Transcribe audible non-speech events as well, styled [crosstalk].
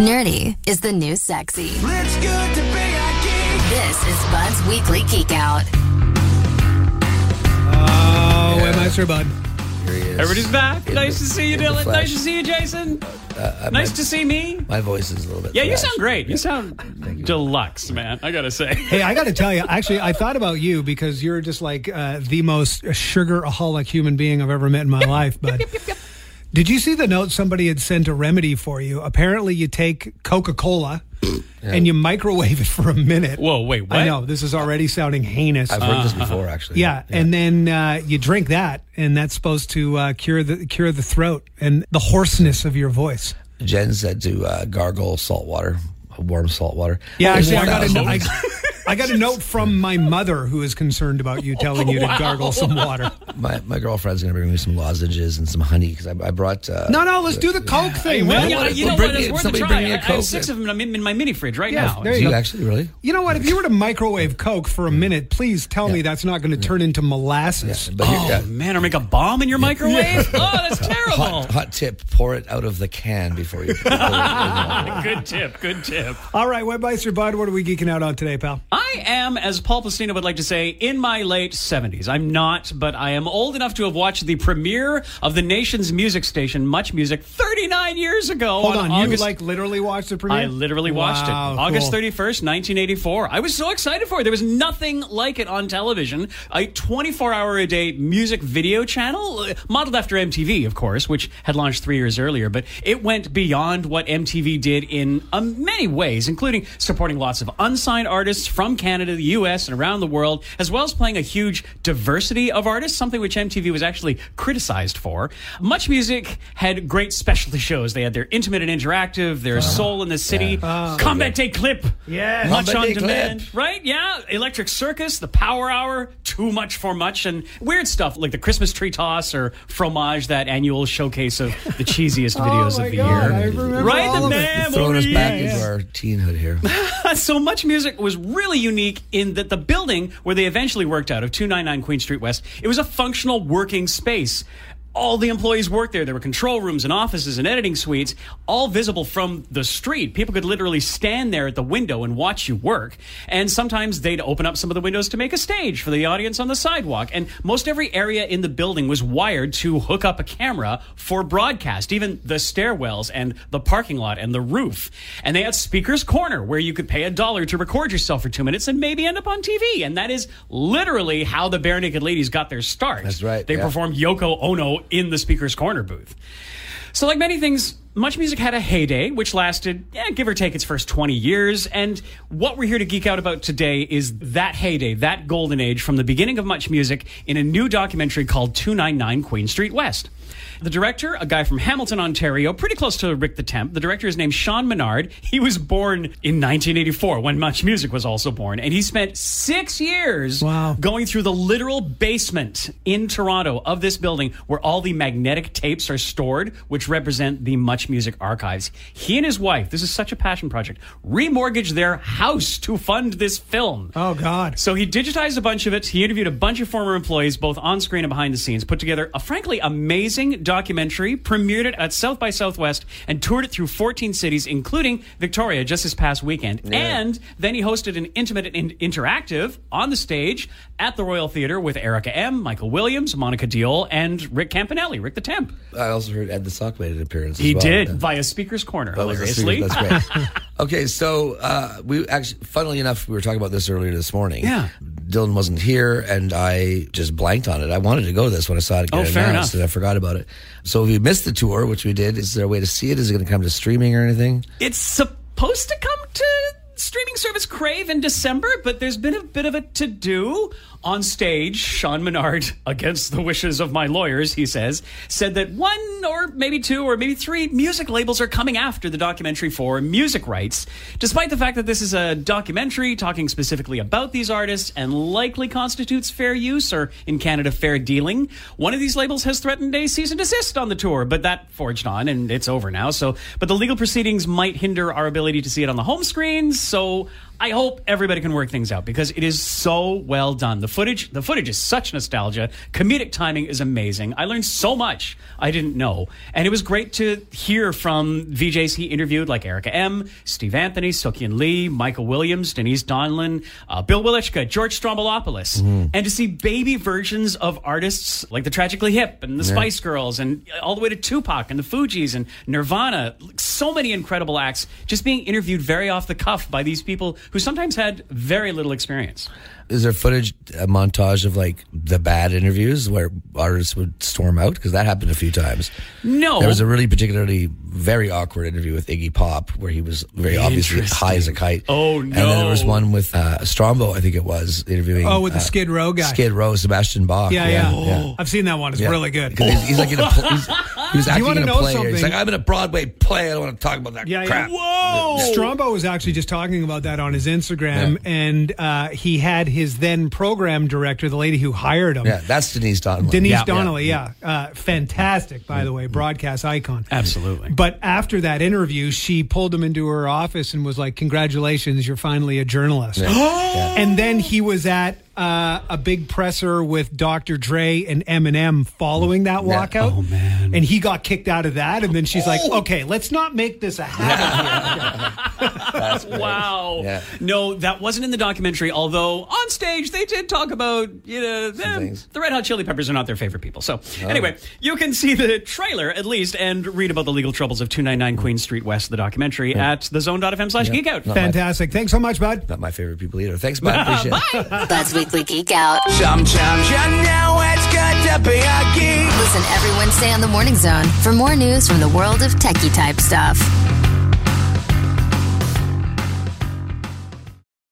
Nerdy is the new sexy. It's good to be a geek. This is Bud's Weekly Geek Out. Oh, am I Sir Bud? Here he is. Everybody's back. In nice the- to see you, Dylan. Nice to see you, Jason. Uh, nice my, to see me. My voice is a little bit. Yeah, you sound great. You sound deluxe, man. I gotta say. [laughs] Hey, I got to tell you, actually, I thought about you because you're just like uh, the most sugaraholic human being I've ever met in my [laughs] life. But did you see the note somebody had sent a remedy for you? Apparently, you take Coca Cola and you microwave it for a minute. Whoa, wait, what? I know this is already sounding heinous. I've heard this before, actually. yeah, and then uh, you drink that, and that's supposed to uh, cure the cure the throat and the hoarseness of your voice. Jen said to uh, gargle salt water, warm salt water. Yeah, actually, I got a Warm no- salt. I, [laughs] I got a note from my mother who is concerned about you telling you to gargle some water. My my girlfriend's gonna bring me some lozenges and some honey because I, I brought. Uh, No, no, let's do the Coke thing. Well, man. yeah, what- you know bring what? me- It's worth a somebody try. bring me a I, I have six of them in my, in my mini fridge right Yeah, now. there Do you you go. actually really? You know what? If you were to microwave Coke for a minute, please tell me that's not going to turn into molasses. But here- Oh yeah. man, or make a bomb in your microwave? Oh, that's terrible. Hot, hot tip: pour it out of the can before you. Pour it in the Good tip. Good tip. All right, Webmeister Bud, what are we geeking out on today, pal? I am, as Paul Plastino would like to say, in my late 70s. I'm not, but I am old enough to have watched the premiere of the nation's music station, Much Music, 39 years ago. Hold on, August- you like literally watched the premiere? I literally watched Wow, it. August 31st, 1984. I was so excited for it. There was nothing like it on television. A 24 hour a day music video channel, uh, modeled after MTV, of course, which had launched three years earlier, but it went beyond what MTV did in um, many ways, including supporting lots of unsigned artists from Canada, the US, and around the world, as well as playing a huge diversity of artists, something which MTV was actually criticized for. Much Music had great specialty [laughs] shows. They had their intimate and interactive, their ah, Soul in the City, ah, Combat Day Clip, Yes. Much on Demand, Clip. right? Yeah, Electric Circus, the Power Hour, Too Much for Much, and weird stuff like the Christmas Tree Toss or Fromage, that annual showcase of the cheesiest [laughs] oh videos oh of the God, year. Right, the man Throwing us back yeah. into our teenhood here. [laughs] so much music was really unique in that the building where they eventually worked out of 299 Queen Street West, it was a functional working space. All the employees worked there. There were control rooms and offices and editing suites, all visible from the street. People could literally stand there at the window and watch you work. And sometimes they'd open up some of the windows to make a stage for the audience on the sidewalk. And most every area in the building was wired to hook up a camera for broadcast, even the stairwells and the parking lot and the roof. And they had Speaker's Corner where you could pay a dollar to record yourself for two minutes and maybe end up on TV. And that is literally how the Barenaked Ladies got their start. That's right, They yeah. performed Yoko Ono in the Speaker's Corner booth. So, like many things, Much Music had a heyday, which lasted, yeah, give or take, its first 20 years. And what we're here to geek out about today is that heyday, that golden age from the beginning of Much Music in a new documentary called 299 Queen Street West. The director, a guy from Hamilton, Ontario, pretty close to Rick the Temp. The director is named Sean Menard. He was born in 1984 when Much Music was also born. And he spent six years Wow. going through the literal basement in Toronto of this building where all the magnetic tapes are stored, which represent the Much Music archives. He and his wife, this is such a passion project, remortgaged their house to fund this film. Oh, God. So he digitized a bunch of it. He interviewed a bunch of former employees, both on screen and behind the scenes, put together a frankly amazing documentary, premiered it at South by Southwest, and toured it through 14 cities, including Victoria just this past weekend. And then he hosted an intimate and interactive on the stage at the Royal Theatre with Erica M., Michael Williams, Monika Deol, and Rick Campanelli, Rick the Temp. I also heard Ed the Sock made an appearance. as He well. Did Yeah. via Speaker's Corner, That hilariously. secret. That's great. [laughs] okay, so uh, we actually, funnily enough, we were talking about this earlier this morning. Yeah. Dylan wasn't here, and I just blanked on it. I wanted to go to this when I saw it get Oh, fair announced, enough. and I forgot about it. So if you missed the tour, which we did, is there a way to see it? Is it going to come to streaming or anything? It's supposed to come to streaming service Crave in December, but there's been a bit of a to do on stage. Sean Menard, [laughs] against the wishes of my lawyers, he says, said that one or maybe two or maybe three music labels are coming after the documentary for music rights, despite the fact that this is a documentary talking specifically about these artists and likely constitutes fair use or in Canada fair dealing. One of these labels has threatened a cease and desist on the tour, but that forged on and it's over now. So, but the legal proceedings might hinder our ability to see it on the home screens. So I hope everybody can work things out because it is so well done. The footage, the footage is such nostalgia. Comedic timing is amazing. I learned so much I didn't know, and it was great to hear from VJs he interviewed like Erica M, Steve Anthony, Sook-Yin Lee, Michael Williams, Denise Donlon, uh, Bill Welychka, George Stroumboulopoulos, and to see baby versions of artists like the Tragically Hip and the Spice Girls, and all the way to Tupac and the Fugees and Nirvana. So many incredible acts just being interviewed very off the cuff by these people who sometimes had very little experience. Is there footage, a montage of like the bad interviews where artists would storm out? Because that happened a few times. No. There was a really particularly very awkward interview with Iggy Pop where he was very obviously high as a kite. Oh, no. And then there was one with uh, Strombo, I think it was, interviewing. Oh, with the uh, Skid Row guy. Skid Row, Sebastian Bach. Yeah, yeah. I've seen that one. It's Yeah. really good. He's, he's like in a pl- he's, he was acting in a know play. He's like, I'm in a Broadway play. I don't want to talk about that Yeah, crap. yeah. Whoa! Strombo was actually just talking about that on his Instagram, and uh, he had his then program director, the lady who hired him, Yeah, that's Denise Donlon. Denise Yeah. Donlon. Yeah, Uh, fantastic, by the way, broadcast icon. Absolutely. But after that interview, she pulled him into her office and was like, "Congratulations, you're finally a journalist." [gasps] And then he was at uh, a big presser with Dr. Dre and Eminem following that Yeah. walkout. Oh, man. And he got kicked out of that. And then she's like, "Okay, let's not make this a habit." [laughs] That's. Wow. Yeah. No, that wasn't in the documentary, although on stage they did talk about, you know, things. Oh. the Red Hot Chili Peppers are not their favorite people. So, anyway, you can see the trailer at least and read about the legal troubles of 299 Queen Street West, the documentary, at thezone.fm slash geek out. Fantastic. Thanks so much, bud. Not my favorite people either. Thanks, bud. [laughs] Appreciate it. Bud's Geek Out. Sometimes you know it's good to be a geek. Listen every Wednesday on the Morning Zone for more news from the world of techie type stuff.